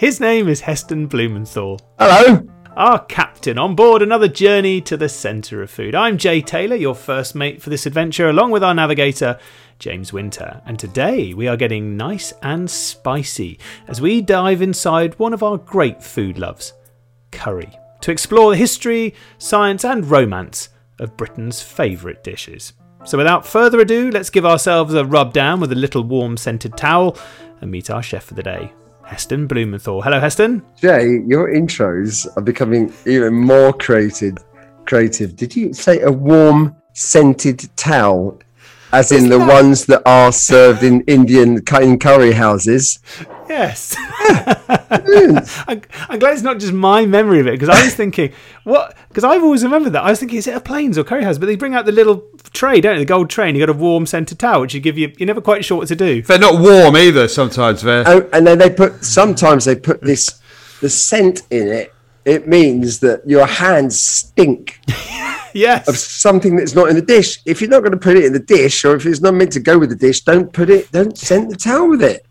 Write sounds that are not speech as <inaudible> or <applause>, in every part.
His name is Heston Blumenthal. Hello. Our captain on board another journey to the centre of food. I'm Jay Taylor, your first mate for this adventure, along with our navigator, James Winter. And today we are getting nice and spicy as we dive inside one of our great food loves curry to explore the history, science, and romance of Britain's favourite dishes. So without further ado, let's give ourselves a rub down with a little warm scented towel and meet our chef for the day. Heston Blumenthal. Hello, Heston. Jay, your intros are becoming even more creative. Creative. Did you say a warm scented towel, as in the that- ones that are served in Indian in curry houses? Yes. <laughs> I'm, I'm glad it's not just my memory of it because I was thinking, what? Because I've always remembered that. I was thinking, is it a plains or curry house? But they bring out the little tray, don't they? The gold tray, and you got a warm centre towel, which you give you. You're never quite sure what to do. They're not warm either. Sometimes they're. Oh, and then they put sometimes they put this the scent in it. It means that your hands stink <laughs> yes. of something that's not in the dish. If you're not going to put it in the dish, or if it's not meant to go with the dish, don't put it. Don't scent the towel with it.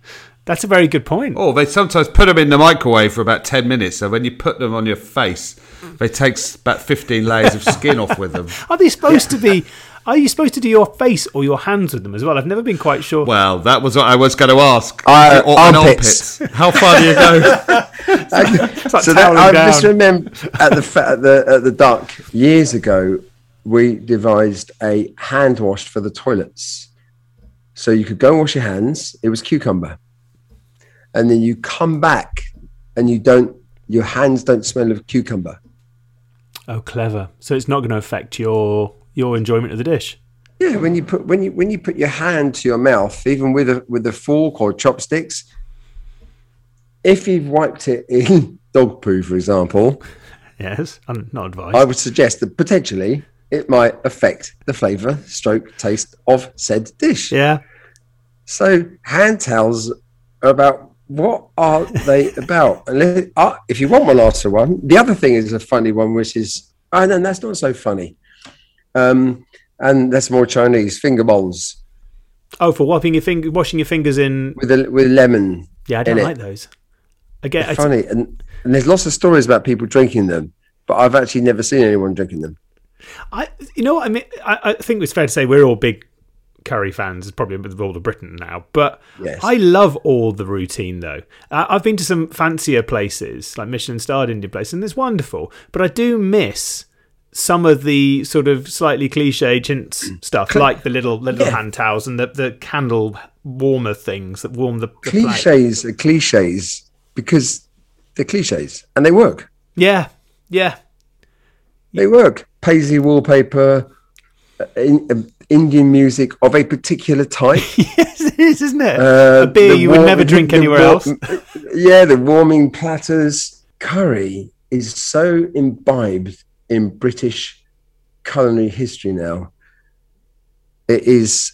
That's a very good point. Oh, they sometimes put them in the microwave for about ten minutes. So when you put them on your face, they take about fifteen layers of skin off with them. <laughs> Are they supposed to be? <laughs> Are you supposed to do your face or your hands with them as well? I've never been quite sure. Well, that was what I was going to ask. Uh, Or- and armpits. How far do you go? <laughs> It's like so that, I down. just remember at the at the at the duck years ago, we devised a hand wash for the toilets. So you could go and wash your hands. It was cucumber, and then you come back, and you don't. Your hands don't smell of cucumber. oh, clever. So it's not going to affect your your enjoyment of the dish. Yeah, when you put when you when you put your hand to your mouth, even with a with a fork or chopsticks, if you've wiped it in <laughs> dog poo, for example, Yes, I'm not advised. I would suggest that potentially it might affect the flavour, stroke, taste of said dish. yeah. So hand towels are about what are they <laughs> about? Uh, if you want one after one, the other thing is a funny one, which is oh no, that's not so funny. Um, and that's more Chinese finger bowls Oh, for wiping your finger, washing your fingers in. with a, with lemon. Yeah, I don't in it. like those. Again, I, Funny, and, and there's lots of stories about people drinking them, but I've actually never seen anyone drinking them. I, you know what I mean. I, I think it's fair to say we're all big curry fans, probably with all of Britain now. But Yes. I love all the routine though. Uh, I've been to some fancier places, like Michelin starred Indian places, and it's wonderful. But I do miss some of the sort of slightly cliche hints stuff, like the little the little Yeah. hand towels and the, the candle warmer things that warm the, the plate. Cliches are cliches because they're cliches and they work. Yeah, yeah, They work. Paisley wallpaper, uh, in, uh, Indian music of a particular type. <laughs> yes, it is, isn't it? Uh, a beer the you would never drink anywhere warm- else. <laughs> Yeah, the warming platters. Curry is so imbibed in British culinary history now. It is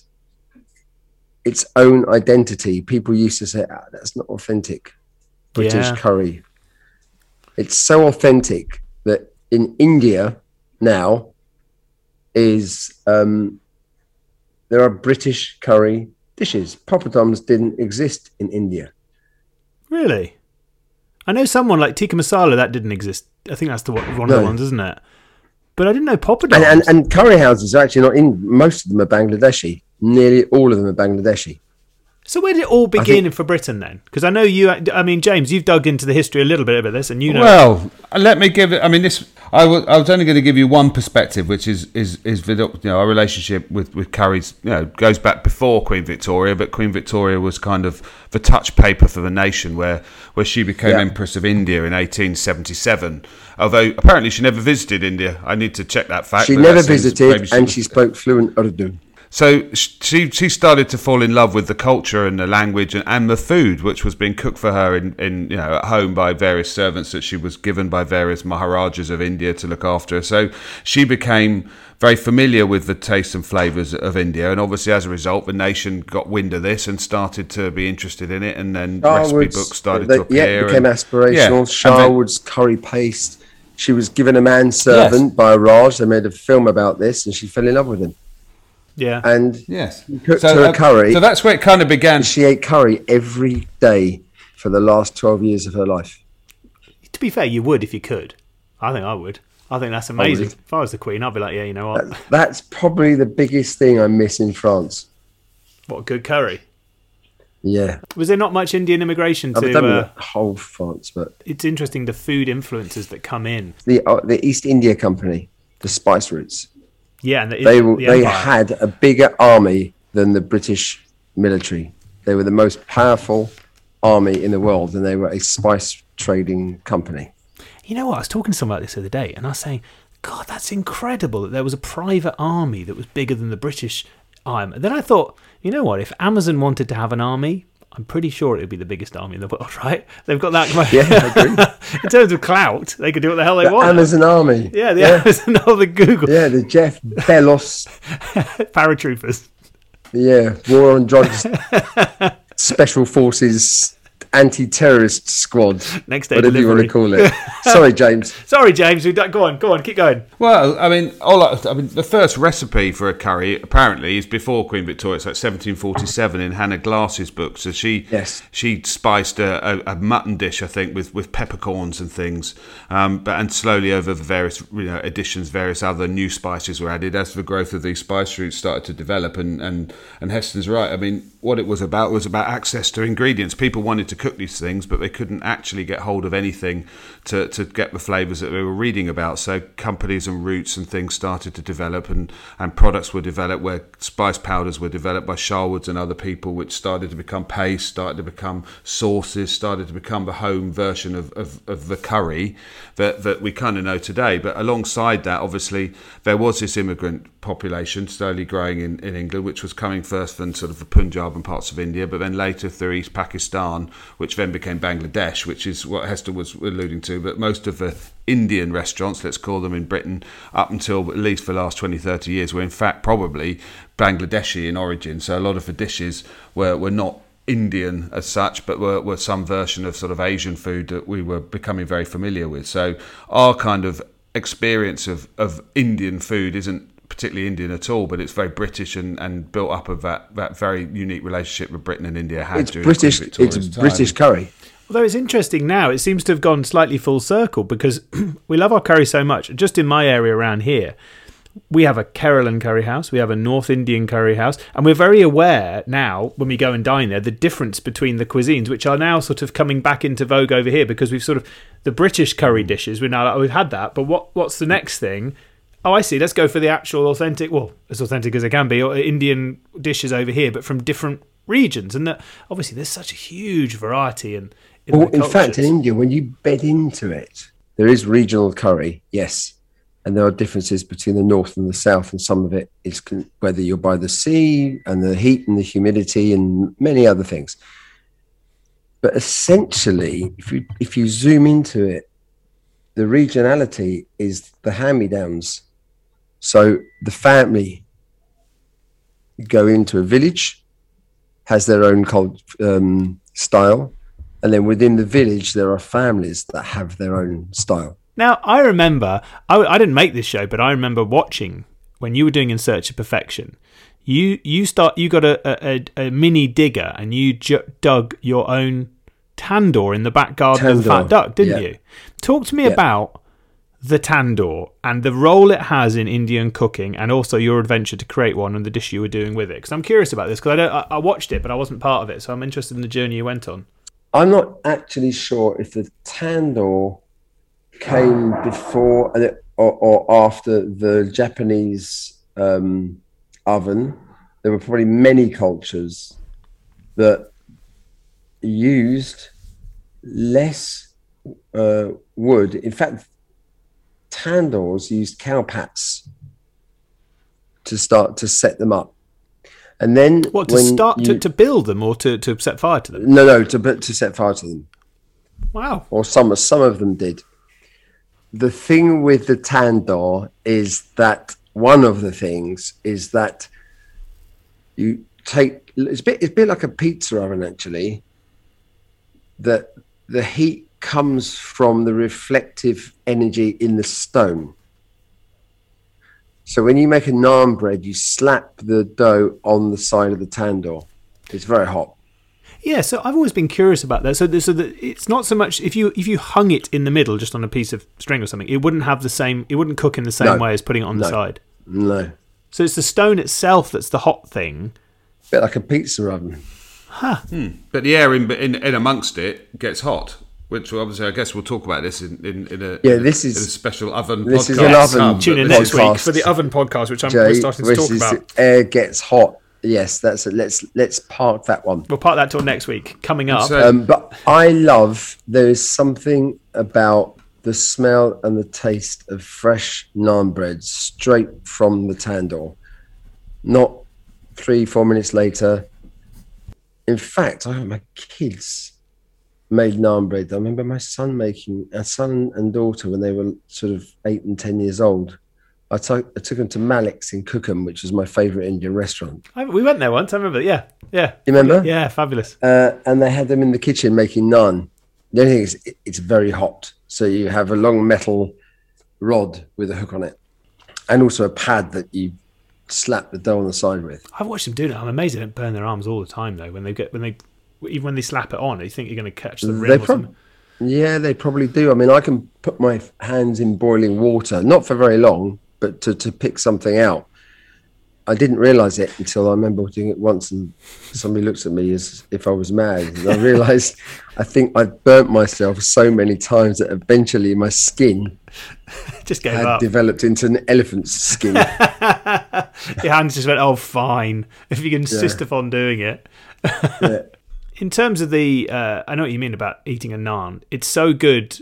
its own identity. People used to say, ah, that's not authentic British Yeah. curry. It's so authentic that in India now is um, there are British curry dishes. Poppadoms didn't exist in India. Really? I know someone like tikka masala that didn't exist. I think that's the one one of the ones, isn't it? But I didn't know poppadoms. And, and, and curry houses are actually not in, most of them are Bangladeshi. Nearly all of them are Bangladeshi. So where did it all begin for Britain then? Because I know you. I mean, James, you've dug into the history a little bit about this, and you know. Well, let me give it. I mean, this. I was. I was only going to give you one perspective, which is is is you know our relationship with with Curry's. You know, goes back before Queen Victoria, but Queen Victoria was kind of the touch paper for the nation, where where she became Yeah. Empress of India in 1877. Although apparently she never visited India. I need to check that fact. She never visited maybe and was- she spoke fluent Urdu. So she she started to fall in love with the culture and the language and, and the food, which was being cooked for her in, in you know at home by various servants that she was given by various maharajas of India to look after. So she became very familiar with the tastes and flavors of India, and obviously as a result, the nation got wind of this and started to be interested in it, and then recipe Sharwood's- books started they- to appear. Yeah, it became and- aspirational. Yeah, and then- curry paste. She was given a manservant by a Raj. They made a film about this and she fell in love with him. Yeah. and Yes. cooked her a uh, curry. So that's where it kind of began. she ate curry every day for the last 12 years of her life. to be fair, you would if you could. I think I would. I think that's amazing. would. If I was the queen, I'd be like, yeah, you know what? That's probably the biggest thing I miss in France. What good curry. Yeah, Was there not much Indian immigration I've to? done Uh, the whole France, but it's interesting the food influences that come in. the uh, the East India Company, the spice routes, Yeah, and the, they the they had a bigger army than the British military. They were the most powerful army in the world, and they were a spice trading company. You know what? I was talking to someone about this the other day, and I was saying, God, that's incredible that there was a private army that was bigger than the British army. Then I thought, you know what? If Amazon wanted to have an army, I'm pretty sure it would be the biggest army in the world, <laughs> right? They've got that. Yeah, I agree. <laughs> in terms of clout, they could do what the hell they The want. Amazon army. yeah, the yeah, Amazon <laughs> or the Google yeah, the Jeff Bezos. paratroopers. Yeah, war on drugs, special forces, anti-terrorist squad, <laughs> Next day whatever you want to call it. <laughs> Sorry, James. Sorry, James. We don't, go on, go on, keep going. Well, I mean, all I, I mean, the first recipe for a curry apparently is before Queen Victoria. It's like 1747 in Hannah Glasse's book. So she Yes. she spiced a, a, a mutton dish, I think, with, with peppercorns and things. Um, but and slowly over the various you know additions, various other new spices were added as the growth of these spice routes started to develop. And and and Heston's right. I mean, what it was about was about access to ingredients. People wanted to cook these things, but they couldn't actually get hold of anything to, to get the flavours that they were reading about. So companies and routes and things started to develop, and, and products were developed where spice powders were developed by Sharwoods and other people, which started to become paste, started to become sauces, started to become the home version of, of, of the curry that, that we kind of know today. But alongside that, obviously, there was this immigrant population slowly growing in, in England, which was coming first from sort of the Punjab and parts of India, but then later through East Pakistan, which then became Bangladesh, which is what Heston was alluding to. But most of the Indian restaurants, let's call them in Britain, up until at least for the last 20, 30 years, were in fact probably Bangladeshi in origin. So a lot of the dishes were, were not Indian as such, but were, were some version of sort of Asian food that we were becoming very familiar with. So our kind of experience of, of Indian food isn't particularly Indian at all, but it's very British and, and built up of that, that very unique relationship with Britain and India had It's during British. Victoria's It's time. British curry. Although it's interesting now, it seems to have gone slightly full circle because <clears throat> we love our curry so much. Just in my area around here, we have a Kerala curry house, we have a North Indian curry house, and we're very aware now when we go and dine there the difference between the cuisines, which are now sort of coming back into vogue over here because we've sort of the British curry mm. dishes. We're now like, oh, we've had that, but what what's the next thing? Oh, I see. Let's go for the actual authentic, well, as authentic as it can be, or Indian dishes over here, but from different regions. And that obviously there's such a huge variety in. in Well, in fact, in India, when you bed into it, there is regional curry, yes, and there are differences between the north and the south, and some of it is con- whether you're by the sea and the heat and the humidity and many other things. But essentially, if you if you zoom into it, the regionality is the hand-me-downs. So the family go into a village, has their own cult, um, style, and then within the village there are families that have their own style. Now, I remember, I, I didn't make this show, but I remember watching when you were doing In Search of Perfection. You you start you got a, a, a mini digger and you ju- dug your own tandoor in the back garden of Fat Duck, didn't yeah. you? Talk to me Yeah. about the tandoor and the role it has in Indian cooking, and also your adventure to create one and the dish you were doing with it. Because I'm curious about this because I I, I watched it, but I wasn't part of it, so I'm interested in the journey you went on. I'm not actually sure if the tandoor came before or, or after the Japanese um, oven. There were probably many cultures that used less uh, wood. In fact, tandoors used cowpats to start to set them up. And then What to start to, you- to build them or to, to set fire to them? no, no, to to set fire to them, Wow. or some some of them did. The thing with the tandoor is that one of the things is that you take it's a bit it's a bit like a pizza oven actually. That the heat comes from the reflective energy in the stone. So when you make a naan bread, you slap the dough on the side of the tandoor. It's very hot. Yeah, so I've always been curious about that. So, the, so the, it's not so much if you if you hung it in the middle, just on a piece of string or something, it wouldn't have the same. It wouldn't cook in the same No. way as putting it on the side. No, So it's the stone itself that's the hot thing. A bit like a pizza oven. Huh. Hmm. But the air in, in in amongst it gets hot, which obviously I guess we'll talk about this in, in, in a Yeah, this is- in a special oven. this podcast. is an oven Um, Tune in next this- week for the oven podcast, which I'm Jay, starting to talk about. air gets hot. Yes, that's it. Let's let's park that one. We'll park that till next week. Coming up, So- Um, but I love there is something about the smell and the taste of fresh naan bread straight from the tandoor. Not three, four minutes later. In fact, I have my kids made naan bread. I remember my son making a son and daughter when they were sort of eight and ten years old. I took I took them to Malik's in Cookham, which is my favourite Indian restaurant. I- we went there once. I remember. Yeah, yeah, You remember? yeah. Fabulous. uh, and they had them in the kitchen making naan. The only thing is, it- it's very hot. So you have a long metal rod with a hook on it, and also a pad that you slap the dough on the side with. I've watched them do it. I'm amazed they don't burn their arms all the time though. When they get when they even when they slap it on, you think you're going to catch the rim prob- Yeah, they probably do. I mean, I can put my hands in boiling water, not for very long, but to, to pick something out. I didn't realize it until I remember doing it once, and somebody looks at me as if I was mad. And I realized I think I'd burnt myself so many times that eventually my skin <laughs> Just gave had up. developed into an elephant's skin. <laughs> Your hands just went, oh, fine. If you can insist upon doing it. Yeah. <laughs> In terms of the, uh, I know what you mean about eating a naan. It's so good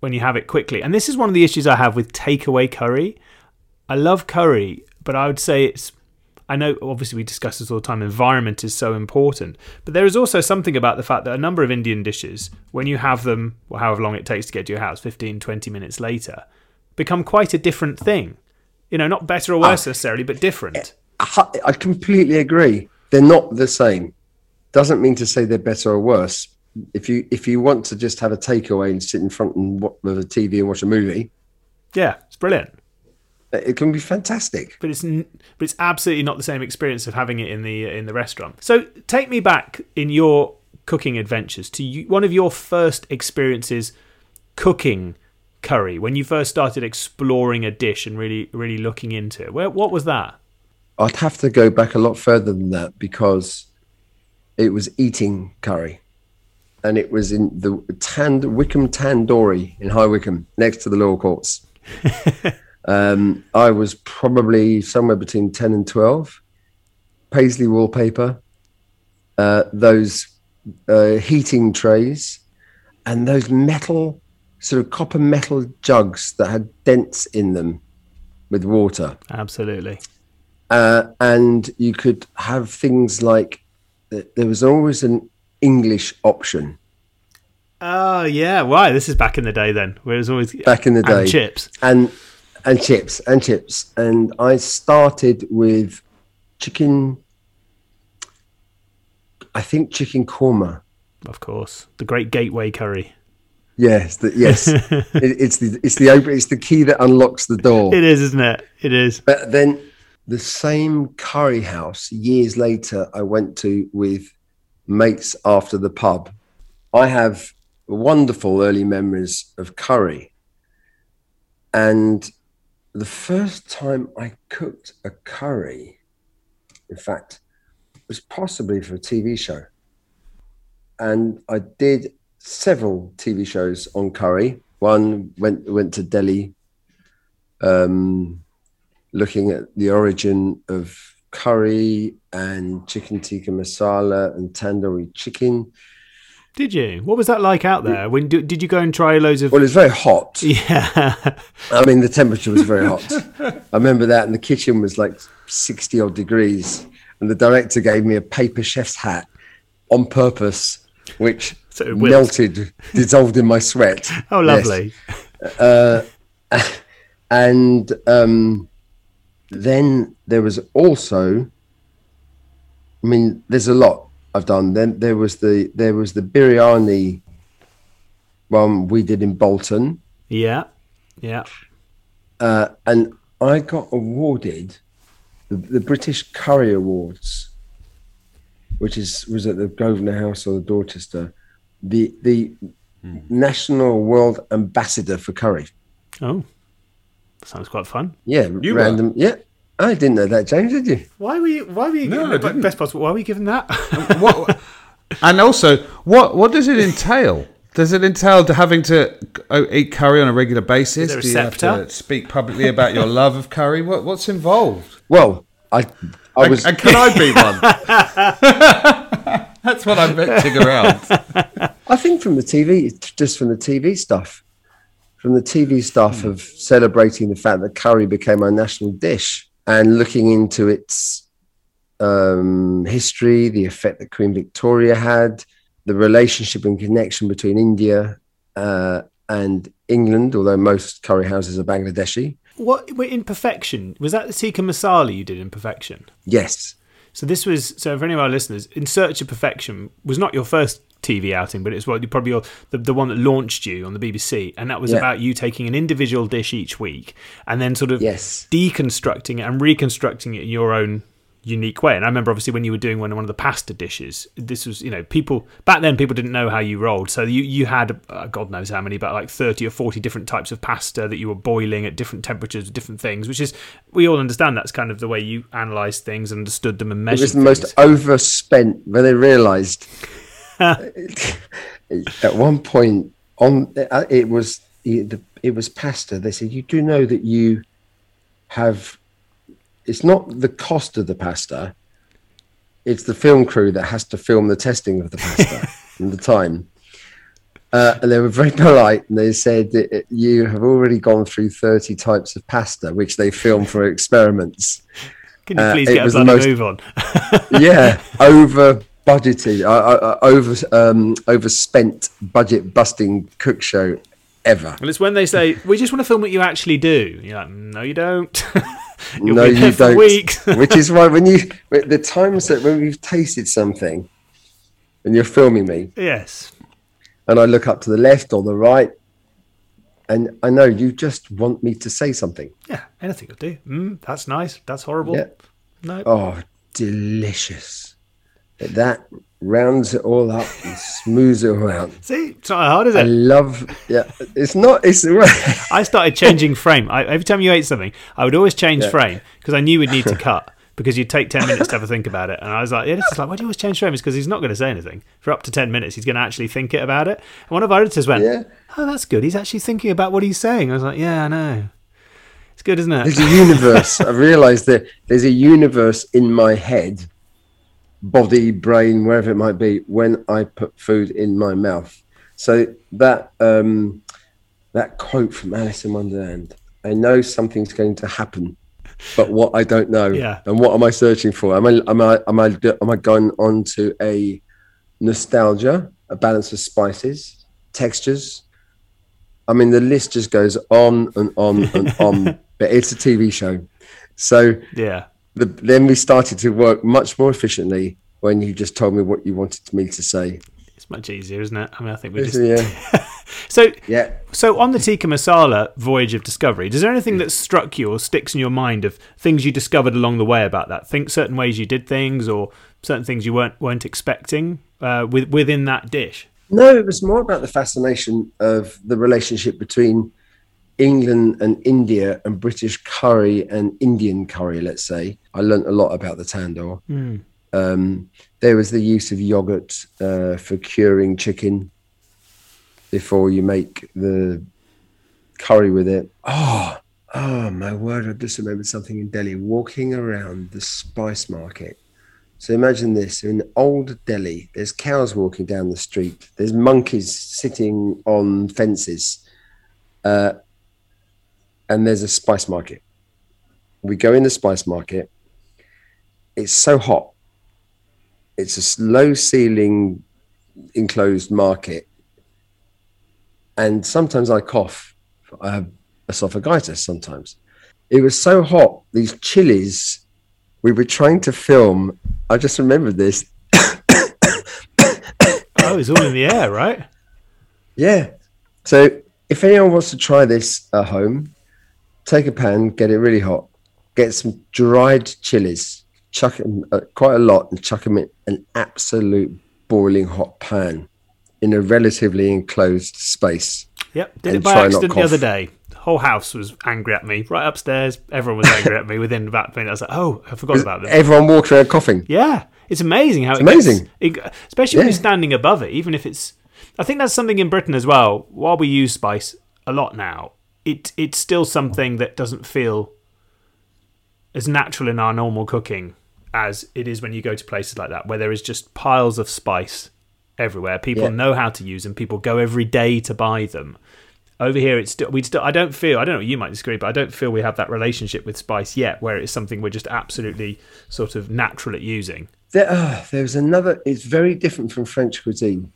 when you have it quickly. And this is one of the issues I have with takeaway curry. I love curry, but I would say it's. I know, obviously, we discuss this all the time. Environment is so important, but there is also something about the fact that a number of Indian dishes, when you have them, or however long it takes to get to your house, 15, 20 minutes later, become quite a different thing. You know, not better or worse necessarily, but different. I completely agree. They're not the same. Doesn't mean to say they're better or worse. If you if you want to just have a takeaway and sit in front and wa- of a TV and watch a movie, Yeah, it's brilliant. it can be fantastic. but it's n- but it's absolutely not the same experience of having it in the in the restaurant. So take me back in your cooking adventures to you, one of your first experiences cooking curry when you first started exploring a dish and really really looking into it. Where what was that? I'd have to go back a lot further than that because it was eating curry. And it was in the Tand Wickham Tandoori in High Wycombe, next to the law courts. <laughs> um, I was probably somewhere between 10 and 12. Paisley wallpaper, uh, those uh, heating trays, and those metal, sort of copper metal jugs that had dents in them with water Absolutely. uh, and you could have things like th- there was always an English option Oh yeah, why? This is back in the day then, where it was always back in the day, and chips. and and chips and chips, and I started with chicken. I think chicken korma. Of course, the great gateway curry. Yes, the, yes, <laughs> it, it's the it's the open, it's the key that unlocks the door. It is, isn't it? It is. But then the same curry house years later, I went to with mates after the pub. I have wonderful early memories of curry. And the first time I cooked a curry, in fact, was possibly for a TV show. And I did several TV shows on curry. One went went to Delhi, um, looking at the origin of curry and chicken tikka masala and tandoori chicken. Did you? What was that like out there? When did did you go and try loads of? Well, it's very hot. <laughs> Yeah. I mean, the temperature was very hot. I remember that, and the kitchen was like 60 odd degrees. And the director gave me a paper chef's hat on purpose, which So melted, dissolved in my sweat. <laughs> Oh, Yes. lovely. <laughs> and um, then there was also i mean there's a lot i've done then there was the there was the biryani one we did in bolton Yeah. Yeah. uh, and I got awarded the, the British Curry Awards, which is was at the Grosvenor House or the Dorchester, the the national world ambassador for curry. Oh, sounds quite fun. Yeah, You were? random. Yeah, I didn't know that, James. Did you? Why were you? Why were you? No, given I didn't. best possible. Why were you given that? <laughs> what, and also, what what does it entail? Does it entail to having to eat curry on a regular basis? there a Do you have to speak publicly about your <laughs> love of curry? What what's involved? Well, I I was and can I be one? <laughs> That's what I'm venturing around. I think from the TV, just from the TV stuff, from the TV stuff of celebrating the fact that curry became our national dish and looking into its um, history, the effect that Queen Victoria had, the relationship and connection between India uh, and England, although most curry houses are Bangladeshi. what in perfection was that the tikka masala you did in perfection? Yes. So this was so for any of our listeners, In Search of Perfection was not your first TV outing, but it's what probably your, the the one that launched you on the BBC, and that was Yeah. about you taking an individual dish each week and then sort of Yes. deconstructing it and reconstructing it in your own unique way. And I remember obviously when you were doing one one of the pasta dishes, this was you know people back then people didn't know how you rolled, so you you had uh, God knows how many, but like thirty or forty different types of pasta that you were boiling at different temperatures, different things, which is we all understand that's kind of the way you analysed things, and understood them, and It measured. was the most overspent when they realized <laughs> at one point on uh, it was it was pasta they said you do know that you have it's not the cost of the pasta it's the film crew that has to film the testing of the pasta <laughs> and the time. Uh, and they were very polite and they said that uh, you have already gone through 30 types of pasta which they film for experiments. Can you uh, please it get a the bloody most- move on? <laughs> yeah, over budgeted, uh, uh, over um, overspent, budget busting cook show ever. Well, it's when they say we just want to film what you actually do. You're like, no, you don't. <laughs> You'll no, be there you don't. <laughs> Which is why when you the times that when we've tasted something, and you're filming me, yes. and I look up to the left or the right, and I know you just want me to say something. Yeah, anything will do. Mm, that's nice. That's horrible. Yeah. No. Oh, delicious! That rounds it all up and smooths it all out. See, it's not hard, is it? I love. Yeah, it's not. It's <laughs> I started changing frame. I, every time you ate something, I would always change frame because I knew we'd need to <laughs> cut because you'd take 10 minutes to ever think about it. And I was like, yeah, this is like, why do you always change frame? It's because he's not going to say anything. For up to 10 minutes, he's going to actually think it about it. And one of our editors went, Yeah. oh, that's good. He's actually thinking about what he's saying. I was like, yeah, I know. It's good, isn't it? there's a universe. <laughs> I realised that there's a universe in my head, body, brain, wherever it might be, when I put food in my mouth. So that um, that quote from Alice in Wonderland, I know something's going to happen, but what I don't know. Yeah. And what am I searching for? Am I am I am I am I going on to a nostalgia, a balance of spices, textures? I mean, the list just goes on and on and <laughs> on. but it's a TV show, so yeah. The, then we started to work much more efficiently when you just told me what you wanted me to say. It's much easier, isn't it? I mean, I think we just. Yeah, <laughs> So, yeah. So on the tikka masala voyage of discovery, is there anything that struck you or sticks in your mind of things you discovered along the way about that? Think certain ways you did things or certain things you weren't weren't expecting uh, with, within that dish. No, it was more about the fascination of the relationship between England and India and British curry and Indian curry, let's say. I learnt a lot about the tandoor. Um, there was the use of yogurt uh, for curing chicken before you make the curry with it. Oh, oh my word! I just remembered something in Delhi. Walking around the spice market. So imagine this: in old Delhi, there's cows walking down the street. There's monkeys sitting on fences, uh, and there's a spice market. We go in the spice market. It's so hot. It's a low ceiling, enclosed market, and sometimes I cough. I have esophagitis sometimes. It was so hot. These chilies we were trying to film. I just remembered this. <coughs> Oh, it's all in the air, right? Yeah. So if anyone wants to try this at home, take a pan, get it really hot, get some dried chilies, chuck them uh, quite a lot, and chuck them in an absolute boiling hot pan in a relatively enclosed space. Yep, did it by accident the other day. The whole house was angry at me. Right upstairs, everyone was angry at me within about a minute. I was like, oh, I forgot about them. Everyone walked around coughing. Yeah, it's amazing how It's it gets- amazing. it- especially when Yeah. you're standing above it. Even if it's, I think that's something in Britain as well. While we use spice a lot now, it it's still something that doesn't feel as natural in our normal cooking as it is when you go to places like that, where there is just piles of spice everywhere. People Yeah. know how to use them. People go every day to buy them. Over here, it's still we still. I don't feel. I don't know. You might disagree, but I don't feel we have that relationship with spice yet, where it's something we're just absolutely sort of natural at using. There, uh, there's another. It's very different from French cuisine.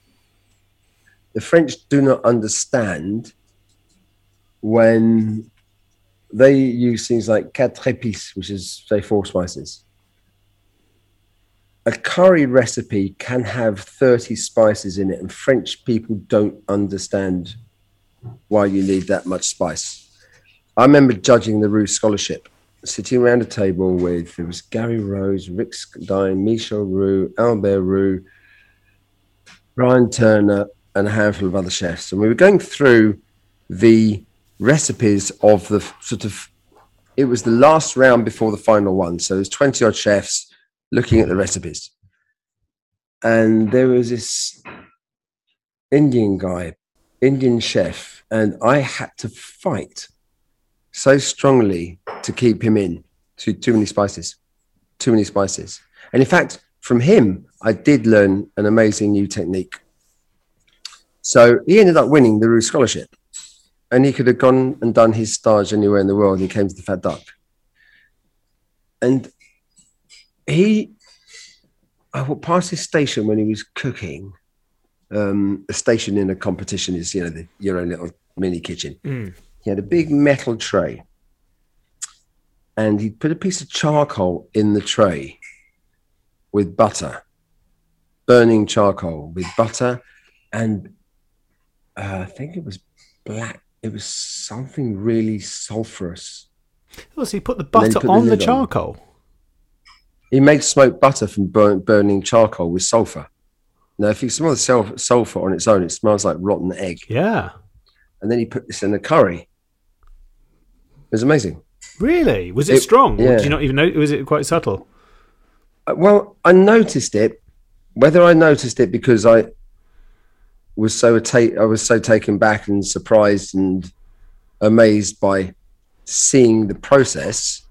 The French do not understand when they use things like quatre épices, which is say four spices. A curry recipe can have 30 spices in it, and French people don't understand why you need that much spice. I remember judging the Roux Scholarship, sitting around a table with there was Gary Rhodes, Rick Skydine, Michel Roux, Albert Roux, Brian Turner, and a handful of other chefs, and we were going through the recipes of the sort of. It was the last round before the final one, so there's 20 odd chefs looking at the recipes, and there was this Indian guy, Indian chef, and I had to fight so strongly to keep him in. Too too many spices, too many spices. And in fact, from him, I did learn an amazing new technique. So he ended up winning the Roux Scholarship, and he could have gone and done his stage anywhere in the world. He came to the Fat Duck, and he. I walked past his station when he was cooking. Um, a station in a competition is, you know, the, your own little mini kitchen. Mm. He had a big metal tray, and he put a piece of charcoal in the tray with butter, burning charcoal with butter, and uh, I think it was black. It was something really sulfurous. Oh, so you put the butter put on the on. charcoal. He made smoked butter from burn, burning charcoal with sulfur. Now, if you smell the sulfur on its own, it smells like rotten egg. Yeah. And then he put this in a curry. It was amazing. Really? Was it, It- strong? Or yeah. Did you not even know? Was it quite subtle? Uh, Well, I noticed it. Whether I noticed it because I was so ta- I was so taken back and surprised and amazed by seeing the process,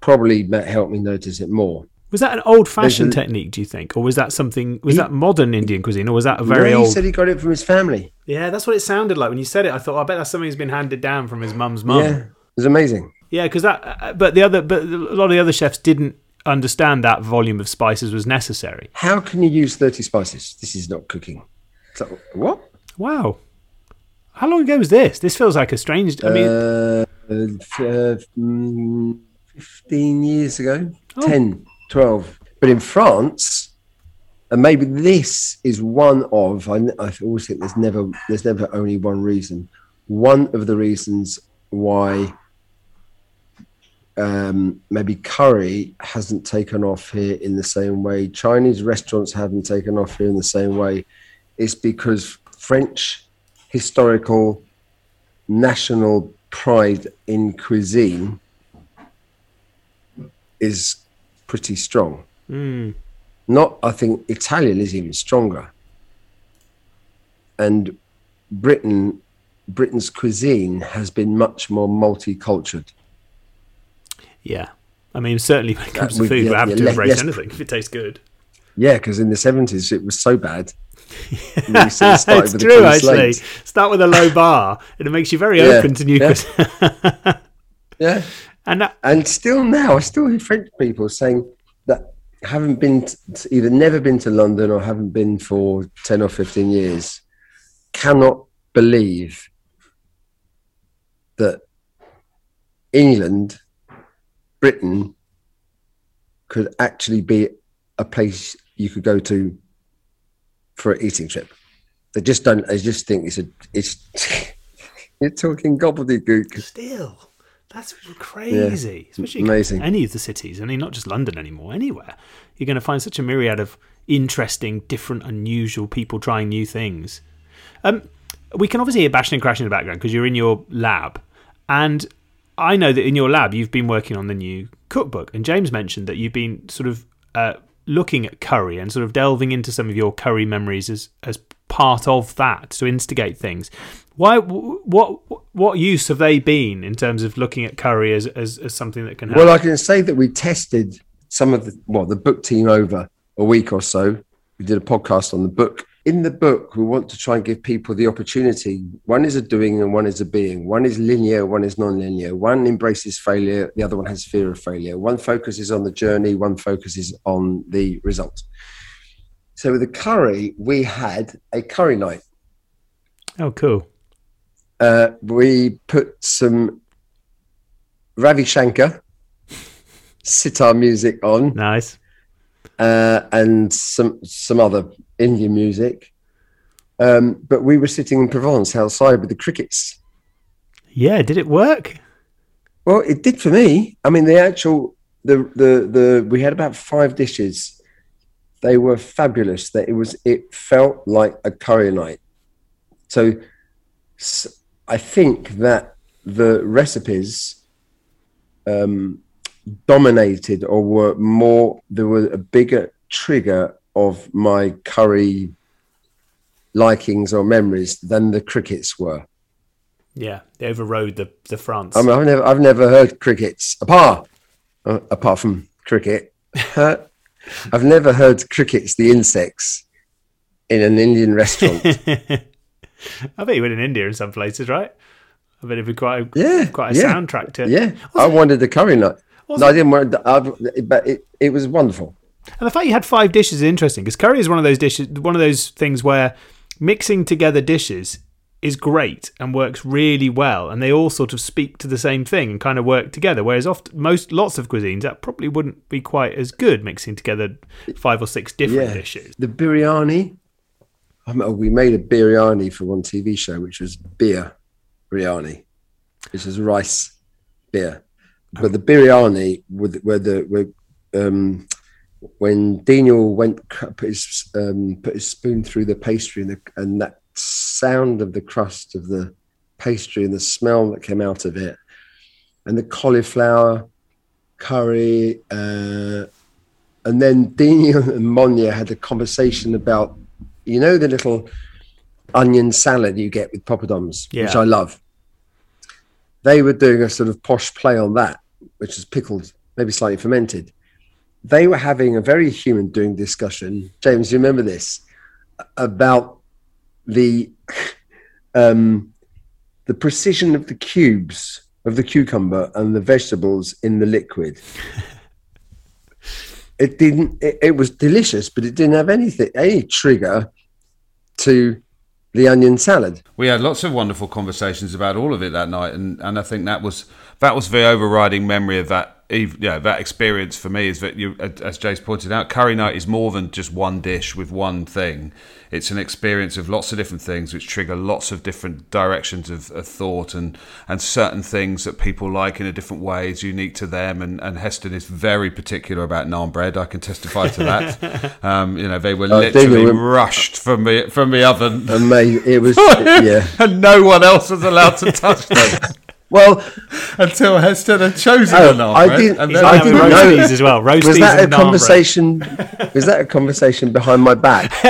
probably helped me notice it more. Was that an old-fashioned a- technique? Do you think, or was that something? Was He- that modern Indian cuisine, or was that a very No, he old? said he got it from his family. yeah, that's what it sounded like when you said it. I thought, I bet that's something that's been handed down from his mum's mum. Yeah, it was amazing. Yeah, because that. uh, But the other, but a lot of the other chefs didn't understand that volume of spices was necessary. How can you use thirty spices? This is not cooking. So, what? Wow. How long ago was this? This feels like a strange. I mean, uh, uh, mm, 15 years ago, Oh. 10, 12. But in France, and maybe this is one of, I, I always think there's never, there's never only one reason. One of the reasons why um, maybe curry hasn't taken off here in the same way, Chinese restaurants haven't taken off here in the same way, is because French historical national pride in cuisine is pretty strong. mm, Not, I think Italian is even stronger. And Britain, Britain's cuisine has been much more multicultural. yeah. I mean, certainly when it comes to food, yeah, we're happy yeah, to embrace anything if it tastes good. Yeah, because in the seventies it was so bad. We <laughs> sort of started it's with a true, actually. slate. Start with a low bar, and it makes you very Yeah, open to new yeah. <laughs> Yeah, and that, and still now, I still hear French people saying that haven't been t- t- either never been to London or haven't been for ten or fifteen years, cannot believe that England, Britain, could actually be a place you could go to for an eating trip. They just don't. They just think it's a. It's. <laughs> You're talking gobbledygook. still, That's crazy. Especially amazing. any of the cities. I mean, not just London anymore. Anywhere you're going to find such a myriad of interesting, different, unusual people trying new things. Um, we can obviously hear bashing and crashing in the background because you're in your lab, and I know that in your lab you've been working on the new cookbook. And James mentioned that you've been sort of uh, looking at curry and sort of delving into some of your curry memories as as part of that to instigate things. Why? What? What use have they been in terms of looking at curry as as, as something that can help? Well, I can say that we tested some of the well, the book team over a week or so. We did a podcast on the book. In the book, we want to try and give people the opportunity. One is a doing and one is a being. One is linear, one is non-linear. One embraces failure, the other one has fear of failure. One focuses on the journey, one focuses on the result. So with the curry, we had a curry night. Oh, cool. Uh, we put some Ravi Shankar sitar music on. Nice. Uh, and some some other Indian music. Um, but we were sitting in Provence outside with the crickets. Yeah, did it work? Well, it did for me. I mean, the actual the the the we had about five dishes. They were fabulous. That it was it felt like a curry night. So, so I think that the recipes um, dominated or were more there was a bigger trigger of my curry likings or memories than the crickets were. Yeah, they overrode the the France. I mean, I've never I've never heard crickets apart uh, apart from cricket. <laughs> I've never heard crickets, the insects, in an Indian restaurant. <laughs> I bet you went in India in some places, right? I bet it'd be quite a, yeah, quite a yeah, soundtrack to. Yeah, I wanted the curry nut. No, I didn't want. I've, but it, it was wonderful. And the fact you had five dishes is interesting because curry is one of those dishes, one of those things where mixing together dishes is great and works really well, and they all sort of speak to the same thing and kind of work together. Whereas often, most lots of cuisines that probably wouldn't be quite as good mixing together five or six different Yeah. dishes. The biryani. I mean, we made a biryani for one TV show, which was beer biryani, which is rice beer. But the biryani, with where the where, um, when Daniel went put his um, put his spoon through the pastry and the, and that sound of the crust of the pastry and the smell that came out of it, and the cauliflower curry, uh, and then Daniel <laughs> and Monia had a conversation about, you know, the little onion salad you get with poppadoms, which I love. They were doing a sort of posh play on that, which is pickled, maybe slightly fermented. They were having a very human doing discussion. James, you remember this about the <laughs> um, the precision of the cubes of the cucumber and the vegetables in the liquid. <laughs> it didn't. It, it was delicious, but it didn't have anything any trigger to the onion salad. We had lots of wonderful conversations about all of it that night, and, and I think that was that was the overriding memory of that. Eve- Yeah, that experience for me is that you, as Jace pointed out, curry night is more than just one dish with one thing. It's an experience of lots of different things, which trigger lots of different directions of, of thought and and certain things that people like in a different way is unique to them. And, and Heston is very particular about naan bread. I can testify to that. <laughs> um, you know, they were Oh, literally Daniel, rushed from the from the oven Amazing! It was <laughs> yeah. and no one else was allowed to touch them <laughs> Well, until Heston had chosen Oh, a naan I didn't- and then- I didn't know- roasties as well. Roasties was that a and naan conversation? was that a conversation behind my back? <laughs>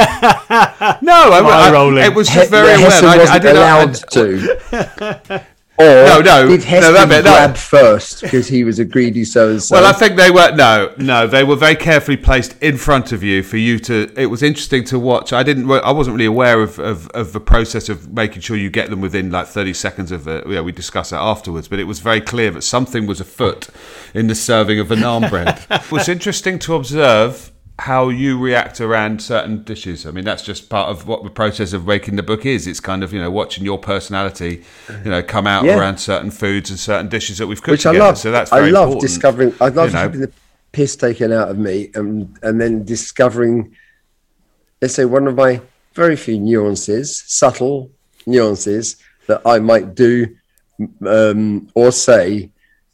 no, I, Eye I- rolling. it was just very yeah, well. I, I wasn't did allowed to. <laughs> Or No, no, did no, Heston that bit, no. grab first because he was a greedy so and so? Well, I think they were no, no. They were very carefully placed in front of you for you to. It was interesting to watch. I didn't. I wasn't really aware of, of, of the process of making sure you get them within like thirty seconds of it. Yeah, we discussed that afterwards, but it was very clear that something was afoot in the serving of the naan bread. it was interesting to observe how you react around certain dishes. I mean, that's just part of what the process of making the book is. It's kind of you know watching your personality, you know, come out Yeah. around certain foods and certain dishes that we've cooked which I love. So that's I love important. discovering. I love you know. having the piss taken out of me, and and then discovering, let's say, one of my very few nuances, subtle nuances that I might do um, or say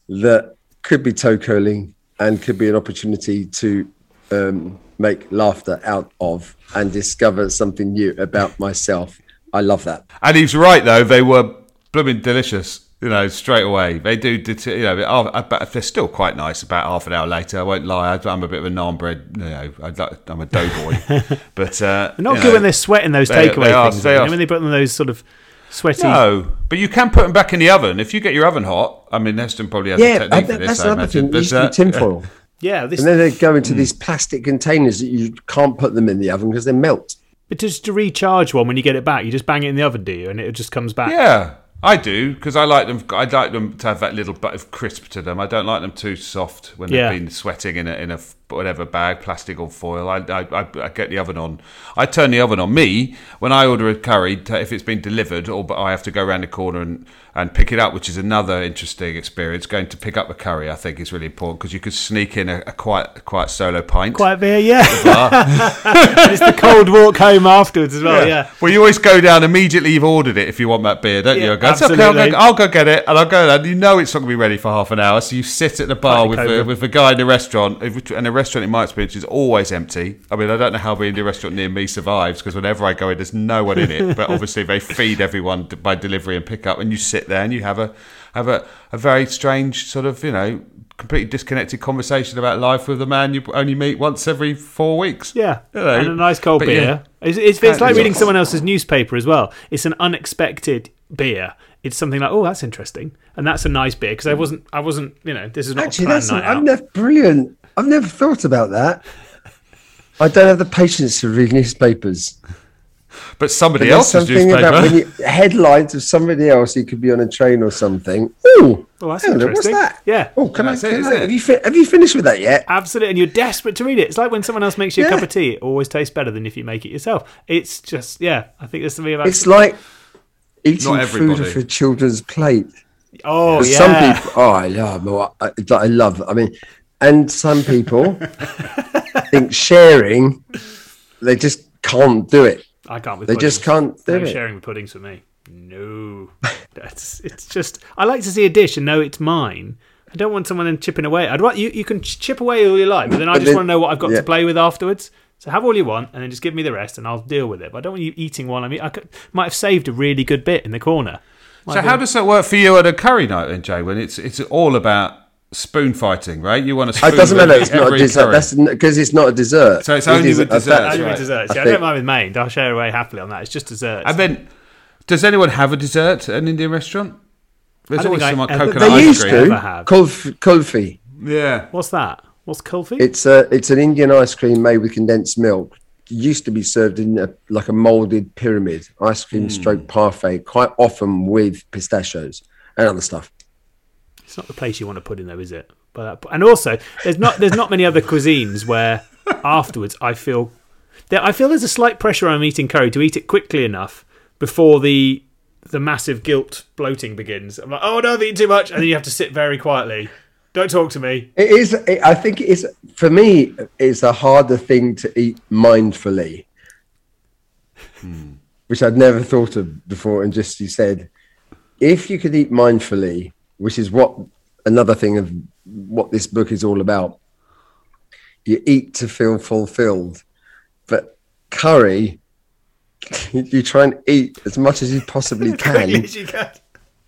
that could be toe curling and could be an opportunity to um, make laughter out of and discover something new about myself. I love that. And he's right though; they were blooming delicious. You know, straight away they do. det- You know, but they're still quite nice. About half an hour later, I won't lie. I- I'm a bit of a naan bread, You know, I like- I'm a doughboy, <laughs> but uh, They're not good know, when they're sweating those they- takeaway they are- things. they are- when they put them in those sort of sweaty. No, but you can put them back in the oven if you get your oven hot. I mean, Heston probably has a Yeah, technique I, for this. that's I another imagine. thing. It used But, uh, tinfoil. Yeah, this And then they go into these plastic containers that you can't put them in the oven because they melt. but just to recharge one when you get it back, you just bang it in the oven, do you? And it just comes back. Yeah, I do because I like them. I like them to have that little bit of crisp to them. I don't like them too soft when Yeah. they've been sweating in a in a f- whatever bag, plastic or foil. I, I, I, I get the oven on. I turn the oven on. Me when I order a curry, if it's been delivered, or but I have to go around the corner and, and pick it up, which is another interesting experience. Going to pick up a curry, I think, is really important because you could sneak in a, a quiet quiet solo pint. Quiet beer, yeah. <laughs> it's the cold walk home afterwards as well, yeah. Well, you always go down immediately. You've ordered it if you want that beer, don't you? I go, "It's okay, I'll absolutely. go, I'll go get it, and I'll go there. You know it's not going to be ready for half an hour, so you sit at the bar Like with the, with the guy in the restaurant, and the restaurant, in my experience, is always empty. I mean, I don't know how being the restaurant near me survives because whenever I go in, there's no one in it. But <laughs> obviously, they feed everyone by delivery and pickup, and you sit there and you have a have a, a very strange sort of you know completely disconnected conversation about life with a man you only meet once every four weeks. Yeah, You know, and a nice cold but beer. yeah. It's, it's, it's like reading awesome. someone else's newspaper as well. It's an unexpected beer. It's something like, oh, that's interesting, and that's a nice beer because I wasn't, I wasn't, you know, this is not Actually, a that's night I've out. never brilliant. I've never thought about that. I don't have the patience to read newspapers. But somebody There's else's something newspaper. about when you headlines of somebody else. You could be on a train or something. Oh, Oh, that's on, what's that? Yeah. Oh, can I? That's it, can I have, you fi- have you finished with that yet? Absolutely, and you're desperate to read it. It's like when someone else makes you a cup of tea; it always tastes better than if you make it yourself. It's just, yeah, I think there's something about. It's like eating food off a children's plate. oh yeah, Some people, oh, I love, I, I love. I mean, and some people <laughs> think sharing, they just can't do it. I can't. With They just can't do no it. sharing with puddings for me. No, <laughs> that's it's just. I like to see a dish and know it's mine. I don't want someone then chipping away. I'd want you. You can chip away all you like, but then I just then- want to know what I've got yeah. to play with afterwards. So have all you want, and then just give me the rest, and I'll deal with it. But I don't want you eating while I'm. eat- I could, might have saved a really good bit in the corner. Might So be- how does that work for you at a curry night then, Jay? When it's it's all about spoon fighting, right? You want to spoon It doesn't matter. It's not a dessert. That's because it's not a dessert. So it's It only is with a- desserts, Only with desserts. I Yeah, I, think- don't mind with main. I'll share away happily on that. It's just desserts. And then, does anyone have a dessert at an Indian restaurant? There's always some like coconut They ice used cream. Ever to. have. Kulfi. kulfi. Yeah. What's that? What's kulfi? It's a it's an Indian ice cream made with condensed milk. It used to be served in a, like a molded pyramid ice cream Hmm. stroke parfait, quite often with pistachios and other stuff. It's not the place you want to put in, though, is it? By that point. And also, there's not there's not many other cuisines where afterwards I feel there, I feel there's a slight pressure on eating curry to eat it quickly enough before the the massive guilt bloating begins. I'm like, oh no, I've eaten too much, and then you have to sit very quietly. Don't talk to me. It is. It, I think it is for me. It's a harder thing to eat mindfully, hmm. which I'd never thought of before. And just you said, if you could eat mindfully, which is what another thing of what this book is all about. You eat to feel fulfilled, but curry, <laughs> you try and eat as much as you possibly <laughs> can as you can.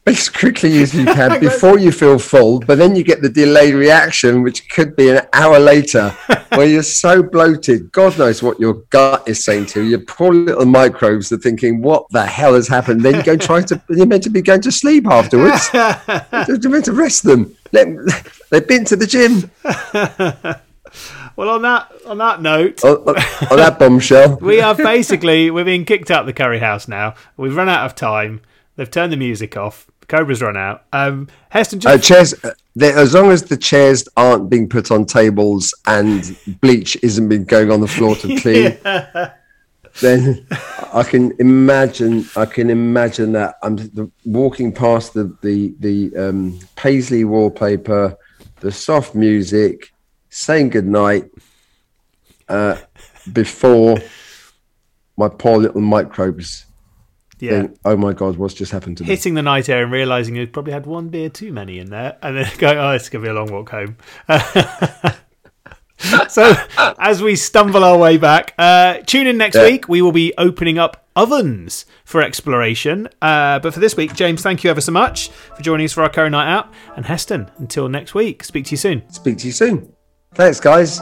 As quickly as you can <laughs> before you feel full, but then you get the delayed reaction, which could be an hour later, where you're so bloated. God knows what your gut is saying to you. Your poor little microbes are thinking, "What the hell has happened?" Then you go try to. <laughs> You're meant to be going to sleep afterwards. <laughs> you're meant to rest them. Let, they've been to the gym. Well, on that on that note, On, on- on that bombshell. we are basically we're being kicked out of the curry house now. We've run out of time. They've turned the music off. Cobra's run out. Um, Heston, Uh, just chairs, uh, they- as long as the chairs aren't being put on tables and bleach isn't being going on the floor to <laughs> clean, then I can imagine. I can imagine that I'm the, walking past the the the um, paisley wallpaper, the soft music, saying goodnight uh, before my poor little microbes Yeah. think, "Oh my god, what's just happened to me?" Hitting the night air and realizing you probably had one beer too many in there, and then <laughs> going, "Oh, it's gonna be a long walk home." <laughs> so, as we stumble our way back, uh, tune in next Yeah. week. We will be opening up ovens for exploration. Uh, but for this week, James, thank you ever so much for joining us for our current night out. And Heston, until next week, speak to you soon. Speak to you soon. Thanks, guys.